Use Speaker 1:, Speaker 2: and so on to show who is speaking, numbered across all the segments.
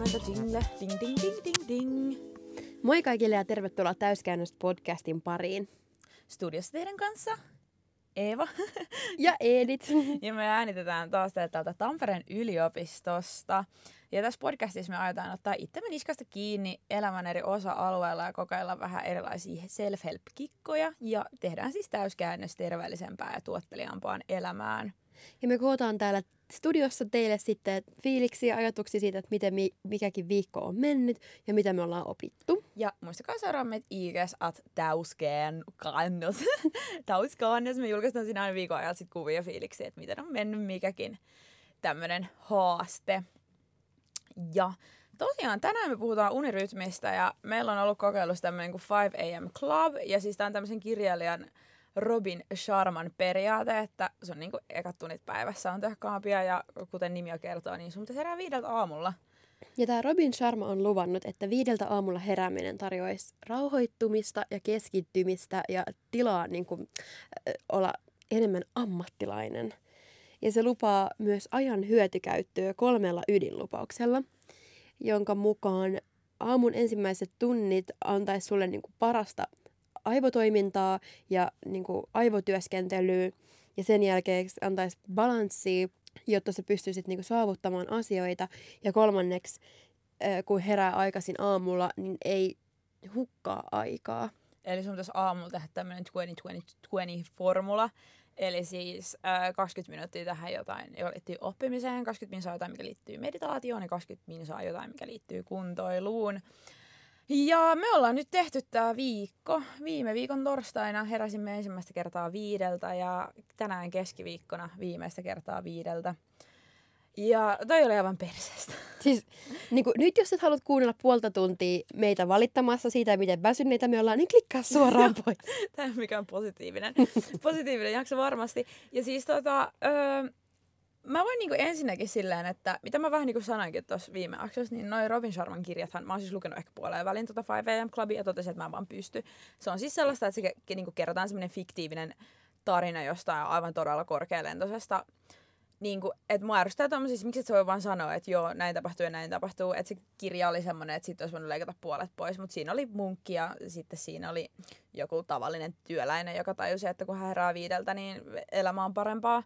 Speaker 1: huomenta Jingle. Ding, ding, ding, ding, ding.
Speaker 2: Moi kaikille ja tervetuloa Täyskäännöstä podcastin pariin.
Speaker 1: Studiossa teidän kanssa Eeva.
Speaker 2: Ja Edit.
Speaker 1: ja me äänitetään taas täältä Tampereen yliopistosta. Ja tässä podcastissa me aiotaan ottaa itsemme niskasta kiinni elämän eri osa-alueilla ja kokeilla vähän erilaisia self-help-kikkoja. Ja tehdään siis täyskäännös terveellisempään ja tuottelijampaan elämään.
Speaker 2: Ja me kootaan täällä studiossa teille sitten fiiliksiä ja ajatuksia siitä, että miten mi- mikäkin viikko on mennyt ja mitä me ollaan opittu.
Speaker 1: Ja muistakaa seuraa meitä IGS at täyskään kannos. täyskannos. Me julkaistaan siinä aina viikon ajan sit kuvia fiiliksiä, että miten on mennyt mikäkin tämmöinen haaste. Ja tosiaan tänään me puhutaan unirytmistä ja meillä on ollut kokeilussa tämmöinen kuin 5 AM Club. Ja siis tämä on tämmöisen kirjailijan Robin Sharman periaate, että sun niin kuin ekat tunnit päivässä on tehokkaampia ja kuten nimi jo kertoo, niin sun pitäisi herää viideltä aamulla.
Speaker 2: Ja tämä Robin Sharma on luvannut, että viideltä aamulla herääminen tarjoaisi rauhoittumista ja keskittymistä ja tilaa niin kuin, äh, olla enemmän ammattilainen. Ja se lupaa myös ajan hyötykäyttöä kolmella ydinlupauksella, jonka mukaan aamun ensimmäiset tunnit antaisi sulle niin kuin parasta aivotoimintaa ja niin kuin aivotyöskentelyä ja sen jälkeen antaisi balanssia, jotta sä pystyisit niin kuin saavuttamaan asioita. Ja kolmanneksi, kun herää aikaisin aamulla, niin ei hukkaa aikaa.
Speaker 1: Eli sun pitäisi aamulla tehdä tämmöinen 20-20-20-formula. Eli siis äh, 20 minuuttia tähän jotain, joka liittyy oppimiseen, 20 minuuttia jotain, mikä liittyy meditaatioon ja 20 minuuttia jotain, mikä liittyy kuntoiluun. Ja me ollaan nyt tehty tämä viikko. Viime viikon torstaina heräsimme ensimmäistä kertaa viideltä ja tänään keskiviikkona viimeistä kertaa viideltä. Ja toi oli aivan perseestä.
Speaker 2: Siis niin kuin, nyt jos et haluat kuunnella puolta tuntia meitä valittamassa siitä, miten väsyneitä me ollaan, niin klikkaa suoraan pois.
Speaker 1: Tämä on mikään positiivinen. positiivinen jakso varmasti. Ja siis tota, öö, mä voin niinku ensinnäkin silleen, että mitä mä vähän niinku sanoinkin tuossa viime jaksossa, niin noin Robin Sharman kirjathan, mä oon siis lukenut ehkä puoleen välin tota 5 AM Clubia ja totesin, että mä en vaan pysty. Se on siis sellaista, että se niinku kerrotaan semmoinen fiktiivinen tarina jostain aivan todella korkealentoisesta niin kuin, että mua ärsyttää tommosissa, miksi et se voi vaan sanoa, että joo, näin tapahtuu ja näin tapahtuu. Että se kirja oli semmoinen, että siitä olisi voinut leikata puolet pois, mutta siinä oli munkki ja sitten siinä oli joku tavallinen työläinen, joka tajusi, että kun hän herää viideltä, niin elämä on parempaa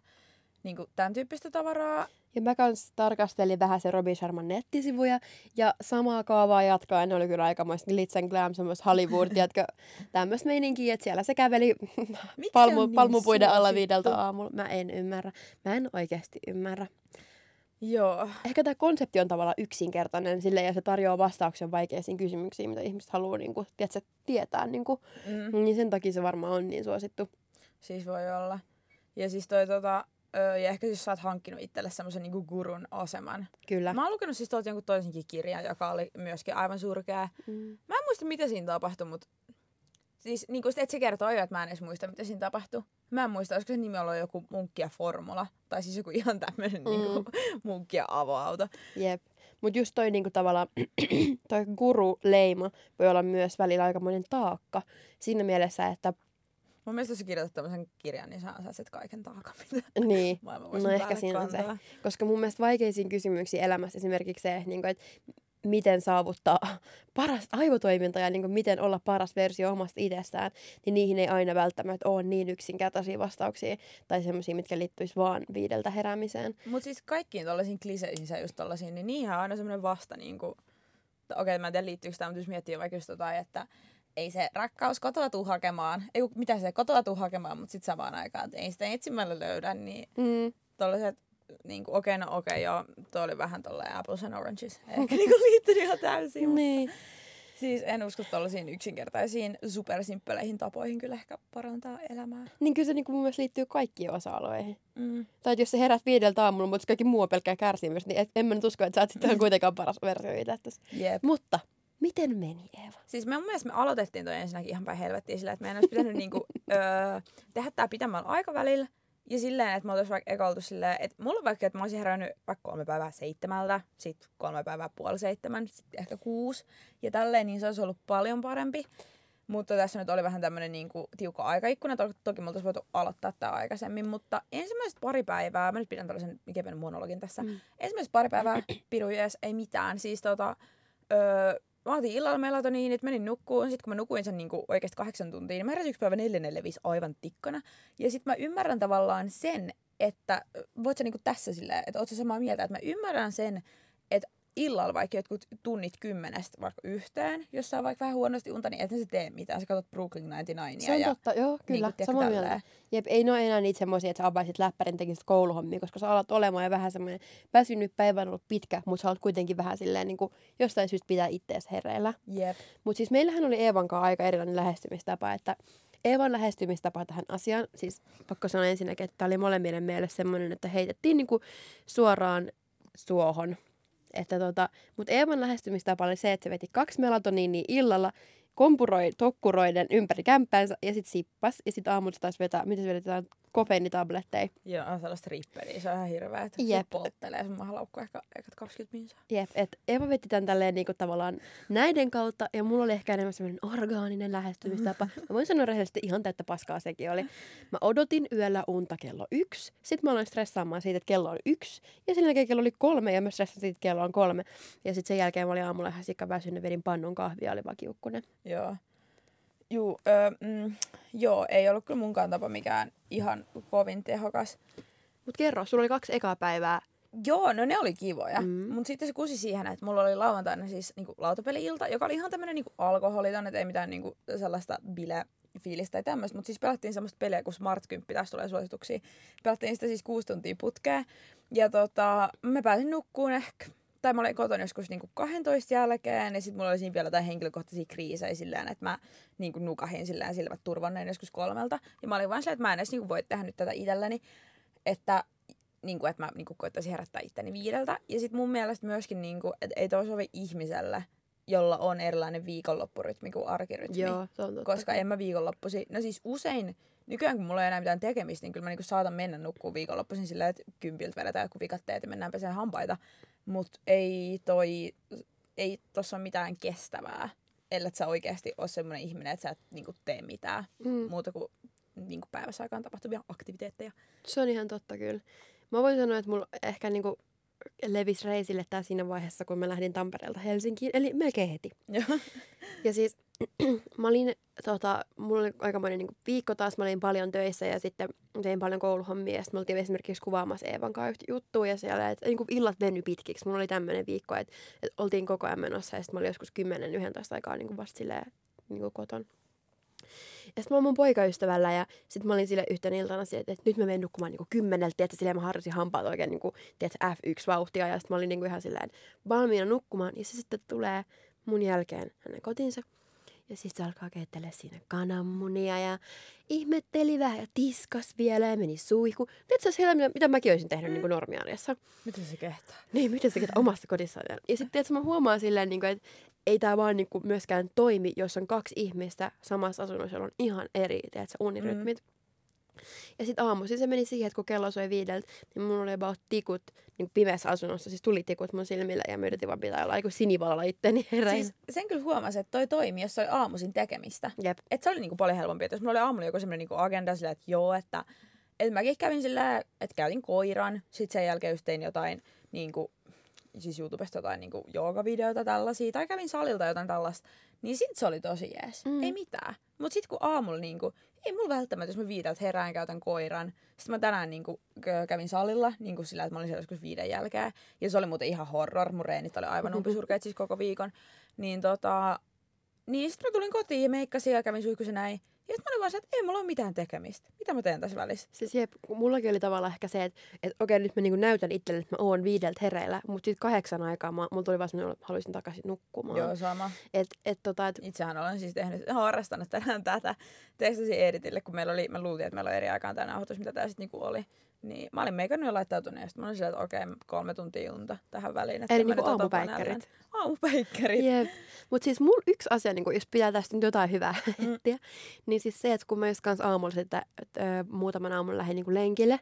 Speaker 1: niin kuin tämän tyyppistä tavaraa.
Speaker 2: Ja mä kans tarkastelin vähän se Robin Sharman nettisivuja, ja samaa kaavaa jatkaen oli kyllä aikamoista glitz and glam, semmoista Hollywood, tiedätkö, tämmöistä meininkiä, että siellä se käveli palmu, niin palmupuiden alla viideltä aamulla. Mä en ymmärrä. Mä en oikeasti ymmärrä.
Speaker 1: Joo.
Speaker 2: Ehkä tämä konsepti on tavallaan yksinkertainen sille ja se tarjoaa vastauksen vaikeisiin kysymyksiin, mitä ihmiset haluaa niin kuin, tiedätkö, tietää. Niin, kuin. Mm. niin sen takia se varmaan on niin suosittu.
Speaker 1: Siis voi olla. Ja siis toi tota, Öö, ja ehkä jos sä oot hankkinut itselle semmoisen niinku gurun aseman.
Speaker 2: Kyllä.
Speaker 1: Mä oon lukenut siis tuolta jonkun toisenkin kirjan, joka oli myöskin aivan surkea. Mm. Mä en muista, mitä siinä tapahtui, mutta siis niin kuin että se kertoo jo, että mä en edes muista, mitä siinä tapahtui. Mä en muista, olisiko se nimi ollut joku munkkia formula. Tai siis joku ihan tämmöinen mm. niinku, munkkia avoauto.
Speaker 2: Jep. Mutta just toi niinku tavallaan, toi guru-leima voi olla myös välillä aikamoinen taakka. Siinä mielessä, että
Speaker 1: Mun mielestä jos kirjoitat tämmöisen kirjan, niin sä ansaiset kaiken taakan, mitä
Speaker 2: niin. no ehkä siinä on se. Koska mun mielestä vaikeisiin kysymyksiin elämässä esimerkiksi se, niin kuin, että miten saavuttaa parasta aivotoimintaa ja niin kuin, miten olla paras versio omasta itsestään, niin niihin ei aina välttämättä ole niin yksinkertaisia vastauksia tai semmoisia, mitkä liittyisi vaan viideltä heräämiseen.
Speaker 1: Mutta siis kaikkiin tällaisiin kliseisiin just tällaisiin, niin niihin on aina semmoinen vasta, niin kuin, okei okay, mä en tiedä liittyykö tämä, mutta jos miettii vaikka just tota, että ei se rakkaus kotoa tuu hakemaan, ei mitä se kotoa tuu hakemaan, mutta sitten samaan aikaan, että ei sitä etsimällä löydä, niin mm. tollaset niin kuin, okei, okay, no okei, okay, joo, tuo oli vähän tolleen apples and oranges. Ehkä niin liittynyt ihan täysin.
Speaker 2: niin.
Speaker 1: Siis en usko tollaisiin yksinkertaisiin, supersimppeleihin tapoihin kyllä ehkä parantaa elämää.
Speaker 2: Niin kyllä se niin kuin mun mielestä liittyy kaikkiin osa-alueihin. Mm. Tai että jos sä herät viideltä aamulla, mutta kaikki muu on pelkkää kärsimys, niin et, en mä nyt usko, että sä oot sitten kuitenkaan paras versio itse.
Speaker 1: Yep.
Speaker 2: Mutta Miten meni, Eeva?
Speaker 1: Siis me mun mielestä me aloitettiin toi ensinnäkin ihan päin helvettiin sillä, että meidän olisi pitänyt niinku, öö, tehdä tää pitämällä aikavälillä. Ja silleen, että me oltaisiin vaikka eka oltu silleen, että mulla on vaikka, että mä olisin herännyt vaikka kolme päivää seitsemältä, sitten kolme päivää puoli seitsemän, sitten ehkä kuusi. Ja tälleen, niin se olisi ollut paljon parempi. Mutta tässä nyt oli vähän tämmöinen niinku tiukka aikaikkuna. To- toki me oltaisiin voitu aloittaa tämä aikaisemmin, mutta ensimmäiset pari päivää, mä nyt pidän tällaisen keven monologin tässä. Mm. Ensimmäiset pari päivää piru ei mitään. Siis tota, öö, mä otin illalla melatoniinit, menin nukkuun. Sitten kun mä nukuin sen niinku oikeasti kahdeksan tuntia, niin mä heräsin yksi päivä 445 aivan tikkana. Ja sitten mä ymmärrän tavallaan sen, että voit sä niinku tässä silleen, että oot sä samaa mieltä, että mä ymmärrän sen, että illalla vaikka jotkut tunnit kymmenestä vaikka yhteen, jos saa vaikka vähän huonosti unta, niin et se tee mitään. Sä katsot Brooklyn 99
Speaker 2: Se on
Speaker 1: ja
Speaker 2: totta, joo, kyllä,
Speaker 1: niinku, tiedätkö,
Speaker 2: samaa mieltä.
Speaker 1: tälleen.
Speaker 2: Jep, ei ne ole enää niitä semmoisia, että sä avaisit läppärin tekisit kouluhommia, koska sä alat olemaan jo vähän semmoinen väsynyt päivä on ollut pitkä, mutta sä oot kuitenkin vähän silleen niin kuin jostain syystä pitää ittees hereillä.
Speaker 1: Jep.
Speaker 2: Mutta siis meillähän oli Eevan kanssa aika erilainen lähestymistapa, että Eevan lähestymistapa tähän asiaan, siis pakko sanoa ensinnäkin, että tämä oli molemmille meille semmoinen, että heitettiin niinku suoraan suohon. Että tota, mutta Eevan lähestymistapa oli se, että se veti kaksi melatoniinia illalla, kompuroi tokkuroiden ympäri kämppäänsä ja sitten sippas. Ja sitten aamulla taas vetää, miten se vedetään, kofeiinitabletteja.
Speaker 1: Joo, on sellaista ripperiä. Se on ihan hirveä, että
Speaker 2: Jep.
Speaker 1: Polttelee sun mahalaukku ehkä, ehkä 20 minsaa.
Speaker 2: Jep, että Eva veti tämän tälleen niinku tavallaan näiden kautta, ja mulla oli ehkä enemmän semmoinen orgaaninen lähestymistapa. Mä voin sanoa rehellisesti ihan täyttä paskaa sekin oli. Mä odotin yöllä unta kello yksi, sit mä aloin stressaamaan siitä, että kello on yksi, ja sen jälkeen kello oli kolme, ja mä stressasin siitä, että kello on kolme. Ja sitten sen jälkeen mä olin aamulla ihan sikka väsynyt, vedin pannun kahvia, oli vaan kiukkunen.
Speaker 1: Joo. Juu, öö, mm, joo, ei ollut kyllä munkaan tapa mikään ihan kovin tehokas.
Speaker 2: Mut kerro, sulla oli kaksi ekaa päivää.
Speaker 1: Joo, no ne oli kivoja.
Speaker 2: Mm.
Speaker 1: Mutta sitten se kusi siihen, että mulla oli lauantaina siis niinku lautapeli-ilta, joka oli ihan tämmönen niinku alkoholiton, että ei mitään niinku sellaista bile fiilistä tai tämmöistä, mutta siis pelattiin semmoista peliä kuin Smart 10, tässä tulee suosituksia. Pelattiin sitä siis kuusi tuntia putkea. Ja tota, mä pääsin nukkuun ehkä, tai mä olin kotona joskus niinku 12 jälkeen, ja sitten mulla oli siinä vielä jotain henkilökohtaisia kriisejä silleen, että mä niinku nukahin silleen silmät turvanneen joskus kolmelta. Ja mä olin vaan silleen, että mä en edes niinku voi tehdä nyt tätä itselleni, että niin kuin, että mä niin kuin, koittaisin herättää itteni viideltä. Ja sitten mun mielestä myöskin, niin kuin, että ei toi sovi ihmiselle, jolla on erilainen viikonloppurytmi kuin arkirytmi.
Speaker 2: Joo, se on totta.
Speaker 1: Koska en mä viikonloppuisin, no siis usein, nykyään kun mulla ei enää mitään tekemistä, niin kyllä mä niinku saatan mennä nukkuun viikonloppuisin silleen, että kympiltä vedetään joku vikatteet ja mennään peseen hampaita. Mutta ei toi, ei tossa ole mitään kestävää, ellei sä oikeasti ole semmoinen ihminen, että sä et niinku tee mitään
Speaker 2: Mm.
Speaker 1: muuta kuin niinku päivässä aikaan tapahtuvia aktiviteetteja.
Speaker 2: Se on ihan totta kyllä. Mä voin sanoa, että mulla ehkä niinku levisi reisille tää siinä vaiheessa, kun mä lähdin Tampereelta Helsinkiin, eli melkein heti. Ja siis mä olin, tota, mulla oli aikamoinen niin viikko taas, mä olin paljon töissä ja sitten tein paljon kouluhommia sitten me oltiin esimerkiksi kuvaamassa Eevan kanssa juttua ja siellä, että niin illat veny pitkiksi. Mulla oli tämmöinen viikko, että, että oltiin koko ajan menossa ja sitten mä olin joskus 10-11 aikaa niin vasta silleen niin koton. Ja sitten mä oon mun poikaystävällä ja sitten mä olin sille yhtenä iltana sille, että, nyt mä menen nukkumaan niinku kymmeneltä, että silleen mä harjoitin hampaat oikein niinku, tiedätkö, F1-vauhtia ja sitten mä olin niinku ihan silleen valmiina nukkumaan ja se sitten tulee mun jälkeen hänen kotinsa. Ja sitten se alkaa keittelee siinä kananmunia ja ihmetteli vähän ja tiskas vielä ja meni suihku. Tiedätkö siellä, mitä, mitä mäkin olisin tehnyt mm. niin normiarjessa?
Speaker 1: Miten se kehtaa?
Speaker 2: Niin, miten se ketä omassa kodissaan. Ja sitten tiedätkö, mä huomaan silleen, niin kuin, että ei tämä vaan niin kuin, myöskään toimi, jos on kaksi ihmistä samassa asunnossa, on ihan eri tiedätkö, unirytmit. Mm. Ja sitten aamuisin se meni siihen, että kun kello soi viideltä, niin mulla oli about tikut niin pimeässä asunnossa, siis tuli tikut mun silmillä ja mä yritin vaan pitää olla niin sinivalalla itteni.
Speaker 1: Siis sen kyllä huomasi, että toi toimi, jos oli aamuisin tekemistä.
Speaker 2: Jep.
Speaker 1: Et se oli niinku paljon helpompi. Että jos mulla oli aamulla joku semmoinen niinku agenda sillä, että joo, että, että mäkin kävin sillä, että käytin koiran. Sitten sen jälkeen just tein jotain niinku, siis YouTubesta jotain niinku joogavideoita tällaisia. Tai kävin salilta jotain tällaista. Niin sit se oli tosi jees.
Speaker 2: Mm.
Speaker 1: Ei mitään. Mut sit kun aamulla niinku, ei mulla välttämättä, jos mä viideltä herään käytän koiran. Sitten mä tänään niinku, k- kävin salilla niinku sillä, että mä olin siellä joskus viiden jälkeen. Ja se oli muuten ihan horror. Mun reenit oli aivan umpisurkeet siis koko viikon. Niin tota, niin sitten mä tulin kotiin ja meikkasin ja kävin suihkussa näin. Ja sitten mä olin vaan se, että ei mulla ole mitään tekemistä. Mitä mä teen tässä välissä?
Speaker 2: Siis jep, kun mullakin oli tavallaan ehkä se, että, että okei, nyt mä niinku näytän itselle, että mä oon viideltä hereillä, mutta sitten kahdeksan aikaa mä, mulla tuli vaan semmoinen, että haluaisin takaisin nukkumaan.
Speaker 1: Joo, sama.
Speaker 2: Et, et, tota, et,
Speaker 1: Itsehän olen siis tehnyt, harrastanut tänään tätä. Testasin Editille, kun meillä oli, me luultiin, että meillä on eri aikaan tänään nauhoitus, mitä tämä sitten niinku oli. Niin mä olin meikannut ja laittautunut ja sitten mä olin silleen, että okei, kolme tuntia unta tähän väliin. Että
Speaker 2: Eli
Speaker 1: mä
Speaker 2: niinku aamupäikkärit.
Speaker 1: Aamupäikkärit.
Speaker 2: Jep. Mutta siis mun yksi asia, niin jos pitää tästä nyt jotain hyvää
Speaker 1: Mm.
Speaker 2: niin siis se, että kun mä just kanssa aamulla sitä, että, ö, muutaman aamun lähdin niin lenkille,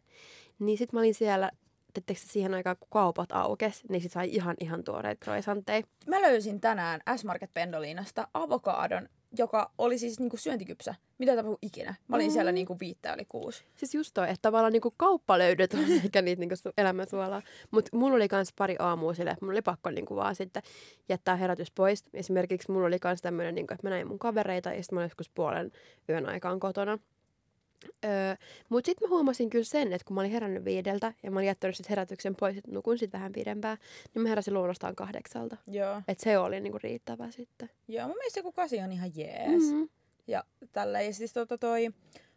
Speaker 2: niin sit mä olin siellä, tettekö siihen aikaan, kun kaupat aukes, niin sit sai ihan ihan tuoreet croissantteja.
Speaker 1: Mä löysin tänään S-Market Pendoliinosta avokaadon joka oli siis niinku syöntikypsä. Mitä tapahtui ikinä? Mä olin
Speaker 2: Mm.
Speaker 1: siellä niinku viittä oli kuusi.
Speaker 2: Siis just toi, että tavallaan niinku kauppa-löydöt on ehkä niitä niinku su- elämänsuolaa. Mutta mulla oli kans pari aamua silleen, että mulla oli pakko niinku vaan sitten jättää herätys pois. Esimerkiksi mulla oli kans tämmönen, niinku, että mä näin mun kavereita ja sitten mä olin joskus puolen yön aikaan kotona. Öö, mutta sitten mä huomasin kyllä sen, että kun mä olin herännyt viideltä ja mä olin jättänyt sit herätyksen pois, että nukun sitten vähän pidempään, niin mä heräsin luonnostaan kahdeksalta.
Speaker 1: Joo.
Speaker 2: Et se oli niinku riittävä sitten.
Speaker 1: Joo, mun mielestä joku kasi on ihan jees.
Speaker 2: Mm-hmm.
Speaker 1: Ja tällä ja siis tota toi,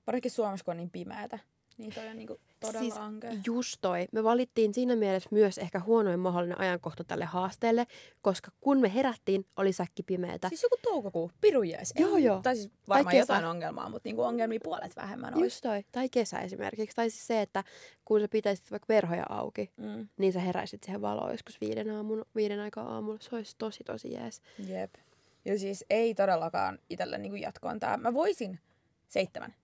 Speaker 1: varsinkin Suomessa kun on niin pimeätä, niin toi on niinku todella
Speaker 2: Siis
Speaker 1: ankea.
Speaker 2: Just toi. Me valittiin siinä mielessä myös ehkä huonoin mahdollinen ajankohta tälle haasteelle, koska kun me herättiin, oli säkki pimeätä.
Speaker 1: Siis joku toukokuu, piru jees.
Speaker 2: Joo, joo.
Speaker 1: Tai siis varmaan
Speaker 2: kesä.
Speaker 1: jotain ongelmaa, mutta niinku ongelmia puolet vähemmän olisi.
Speaker 2: Just toi. Tai kesä esimerkiksi. Tai siis se, että kun sä pitäisit vaikka verhoja auki,
Speaker 1: Mm,
Speaker 2: niin sä heräisit siihen valoon joskus viiden, aamun, viiden aikaa aamulla. Se olisi tosi tosi jees.
Speaker 1: jep. Ja siis ei todellakaan itselle niinku jatkoon tää. Mä voisin seitsemän.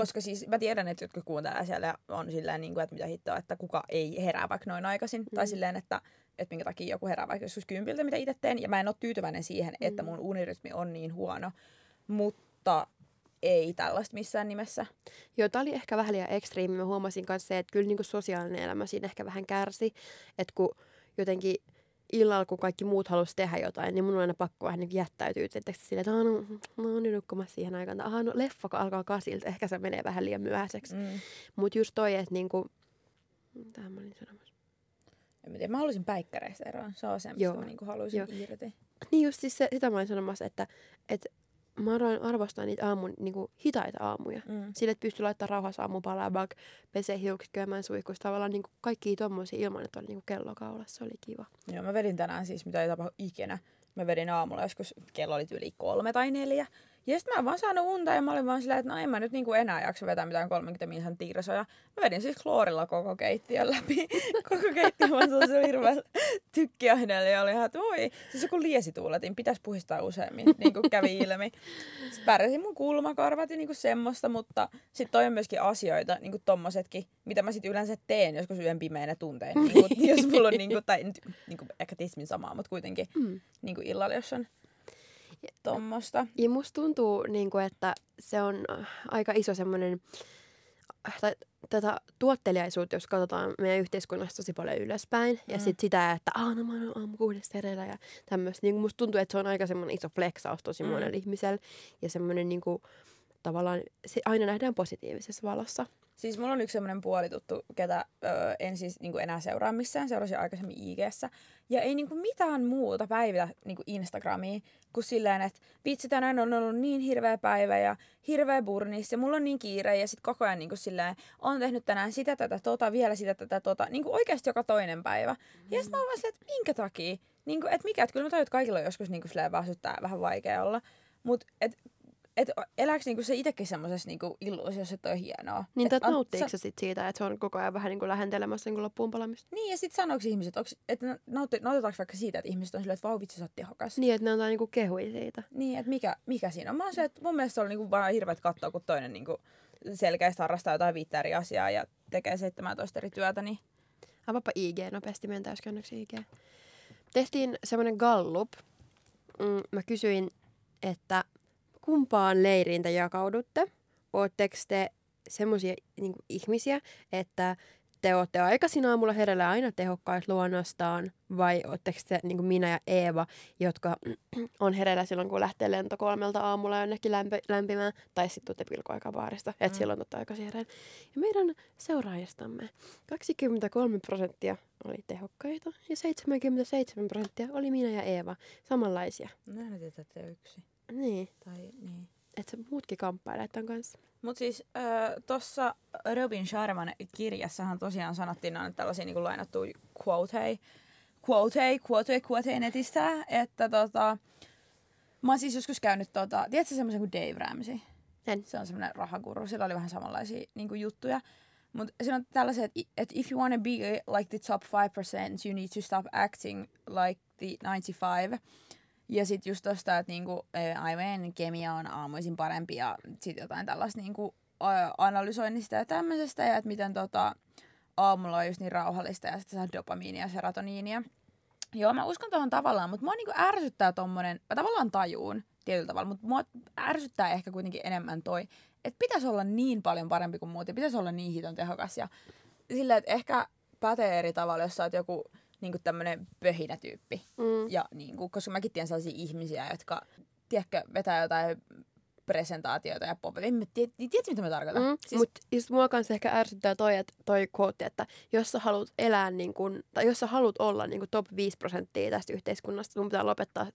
Speaker 1: Koska siis mä tiedän, että jotkut kuuntelee siellä on silleen, niin kuin, että mitä hittoa, että kuka ei herää vaikka noin aikaisin. Mm. Tai silleen, että, että minkä takia joku herää vaikka joskus kympiltä, mitä itse teen. Ja mä en ole tyytyväinen siihen, mm. että mun unirytmi on niin huono. Mutta ei tällaista missään nimessä.
Speaker 2: Joo, tää oli ehkä vähän liian ekstriimi. Mä huomasin myös se, että kyllä niinku sosiaalinen elämä siinä ehkä vähän kärsi. Että kun jotenkin illalla, kun kaikki muut halusi tehdä jotain, niin mun on aina pakko vähän niin jättäytyä. Että silleen, että "Aa, no, mä oon nyt nukkumassa siihen aikaan. Aha, no leffa alkaa kasilta. Ehkä se menee vähän liian myöhäiseksi. Mm. Mutta just toi, että niinku... Mitä mä olin sanomassa?
Speaker 1: En mä tiedä, mä haluaisin päikkäreistä eroon. Se on se, mistä
Speaker 2: Joo.
Speaker 1: mä niinku haluaisin
Speaker 2: Joo.
Speaker 1: irti.
Speaker 2: Niin just siis se, sitä mä olin sanomassa, että, että mä aloin arvostaa niitä aamun niinku, hitaita aamuja.
Speaker 1: Mm.
Speaker 2: Sille, että pystyy laittamaan rauhassa aamupalaa, bak, pesee hiukset, käymään suihkussa. Tavallaan niin kaikki tommosia ilman, että oli niin kello kaulassa. Se oli kiva.
Speaker 1: Joo, mä vedin tänään siis, mitä ei tapahdu ikinä. Mä vedin aamulla joskus, kello oli yli kolme tai neljä. Ja sitten mä vaan saanut unta ja mä olin vaan silleen, että no en mä nyt niinku enää jaksa vetää mitään 30 minsan tiirsoja. Mä vedin siis kloorilla koko keittiön läpi. koko keittiön vaan se hirveä tykkiaineelle ja oli ihan, että voi. Siis joku liesituuletin, pitäisi puhistaa useammin, niin kuin kävi ilmi. Sitten pärjäsin mun kulmakarvat ja niinku semmoista, mutta sitten toi on myöskin asioita, niinku tommosetkin, mitä mä sitten yleensä teen joskus yön pimeänä tuntein. Niinku, jos mulla on, niinku, tai nyt, niinku, ehkä tismin samaa, mutta kuitenkin
Speaker 2: Mm.
Speaker 1: niinku illalla, jos on tommosta.
Speaker 2: Ja musta tuntuu, niin kuin, että se on aika iso semmoinen, tai tätä tuotteliaisuutta, jos katsotaan meidän yhteiskunnassa tosi paljon ylöspäin. Ja
Speaker 1: Mm.
Speaker 2: sit sitä, että aah, no mä oon aamu kuudesta hereillä ja tämmöistä. Niin musta tuntuu, että se on aika semmoinen iso flexaus tosi
Speaker 1: Mm.
Speaker 2: monella ihmisellä. Ja semmoinen niin kuin, tavallaan, se aina nähdään positiivisessa valossa.
Speaker 1: Siis mulla on yksi semmoinen puolituttu, ketä öö, en siis niinku enää seuraa missään, seurasin aikaisemmin IGssä. Ja ei niinku mitään muuta päivitä niinku Instagramiin kuin silleen, että vitsi tänään on ollut niin hirveä päivä ja hirveä burnis ja mulla on niin kiire ja sit koko ajan niinku silleen, on tehnyt tänään sitä tätä tota, vielä sitä tätä tota, niinku oikeasti joka toinen päivä. Mm. Ja sit mä oon vaan silleen, että minkä takia? Niinku, et mikä, että kyllä mä tajun, että kaikilla on joskus niinku silleen väsyttää vähän vaikea olla. Mut et, et elääkö niinku se itsekin semmoisessa niinku illuusiossa, että on hienoa?
Speaker 2: Niin,
Speaker 1: Et
Speaker 2: että nauttiiko
Speaker 1: sä-
Speaker 2: sit siitä, että se on koko ajan vähän niin kuin lähentelemässä niin kuin loppuun palamista?
Speaker 1: Niin, ja sitten sanoiko ihmiset, että nautti, nautitaanko vaikka siitä, että ihmiset on silleen, että vau vitsi, sä oot tehokas. Niin,
Speaker 2: että ne antaa niin kuin kehui siitä.
Speaker 1: niin että mikä, mikä siinä on? Mä oon se, että mun mielestä se oli niinku vaan hirveet katsoa, kun toinen niinku selkeästi harrastaa jotain viittä eri asiaa ja tekee 17 eri työtä, niin
Speaker 2: Avaapa IG nopeasti, meidän täyskäännöksi IG. Tehtiin semmoinen gallup. Mm, mä kysyin, että kumpaan leiriin te jakaudutte? Ootteko te semmoisia niin ihmisiä, että te olette aikaisin aamulla herällä aina tehokkaat luonnostaan, vai ootteko te niin minä ja Eeva, jotka on hereillä silloin, kun lähtee lento kolmelta aamulla jonnekin lämpö, lämpimään, tai sitten tuutte pilkoaikabaarista, että
Speaker 1: Mm.
Speaker 2: silloin totta aikaisin hereillä. Ja meidän seuraajistamme 23 prosenttia oli tehokkaita ja 77 prosenttia oli minä ja Eeva, samanlaisia.
Speaker 1: tiedä, että yksi.
Speaker 2: Niin,
Speaker 1: Tai niin.
Speaker 2: että muutkin kamppailee tämän kanssa.
Speaker 1: Mutta siis äh, tuossa Robin Sharman kirjassahan tosiaan sanottiin, on tällaisia niin lainattuja quoteja, quoteja, quoteja, quoteja netistä, että tota, mä oon siis joskus käynyt, tota, tiedätkö semmoisen kuin Dave Ramsey?
Speaker 2: En.
Speaker 1: Se on semmoinen rahaguru, sillä oli vähän samanlaisia niin juttuja. Mutta siinä on tällaiset, että et if you want to be like the top 5%, you need to stop acting like the 95. Ja sitten just tosta, että niinku, ä, aivojen kemia on aamuisin parempi ja sitten jotain tällaista niinku, analysoinnista ja tämmöisestä. Ja että miten tota, aamulla on just niin rauhallista ja sitten saa dopamiinia ja serotoniinia. Joo, mä uskon tuohon tavallaan, mutta mua niinku ärsyttää tommonen, mä tavallaan tajuun, tietyllä tavalla. Mutta mua ärsyttää ehkä kuitenkin enemmän toi, että pitäisi olla niin paljon parempi kuin muut ja pitäisi olla niin hiton tehokas. Ja sillä, että ehkä pätee eri tavalla, jos sä oot joku niin tämmöinen pöhinä tyyppi.
Speaker 2: Mm.
Speaker 1: Ja niin kuin, koska mäkin tiedän sellaisia ihmisiä, jotka, tiedätkö, vetää jotain presentaatioita ja pop. En mä tiedä, tiedätkö, mitä mä tarkoitan?
Speaker 2: Mm, siis... Mutta just mua kanssa ehkä ärsyttää toi, että toi quote, että jos sä haluat elää niin kun, tai jos sä haluat olla niin kun top 5 prosenttia tästä yhteiskunnasta, sun pitää lopettaa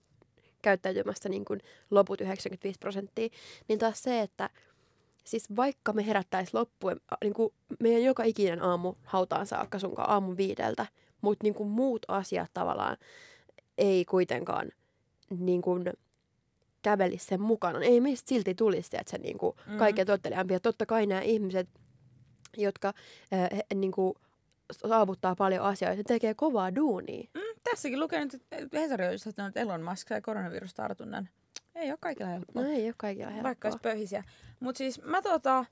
Speaker 2: käyttäytymästä niin kun loput 95 prosenttia. Niin taas se, että siis vaikka me herättäis loppuun, niin kuin meidän joka ikinen aamu hautaan saakka sunkaan aamun viideltä, mutta niin kuin muut asiat tavallaan ei kuitenkaan niin kuin kävelisi sen mukana. Ei meistä silti tulisi, että se niin kuin mm. kaiken totteleampi. totta kai nämä ihmiset, jotka äh, he, niin kuin saavuttaa paljon asioita, tekee kovaa duunia.
Speaker 1: Mm, tässäkin lukenut, että Hesari on just että Elon Musk sai koronavirustartunnan. Ei ole kaikilla helppoa.
Speaker 2: No ei ole kaikilla helppoa.
Speaker 1: Vaikka olisi pöhisiä. Mutta siis mä tota,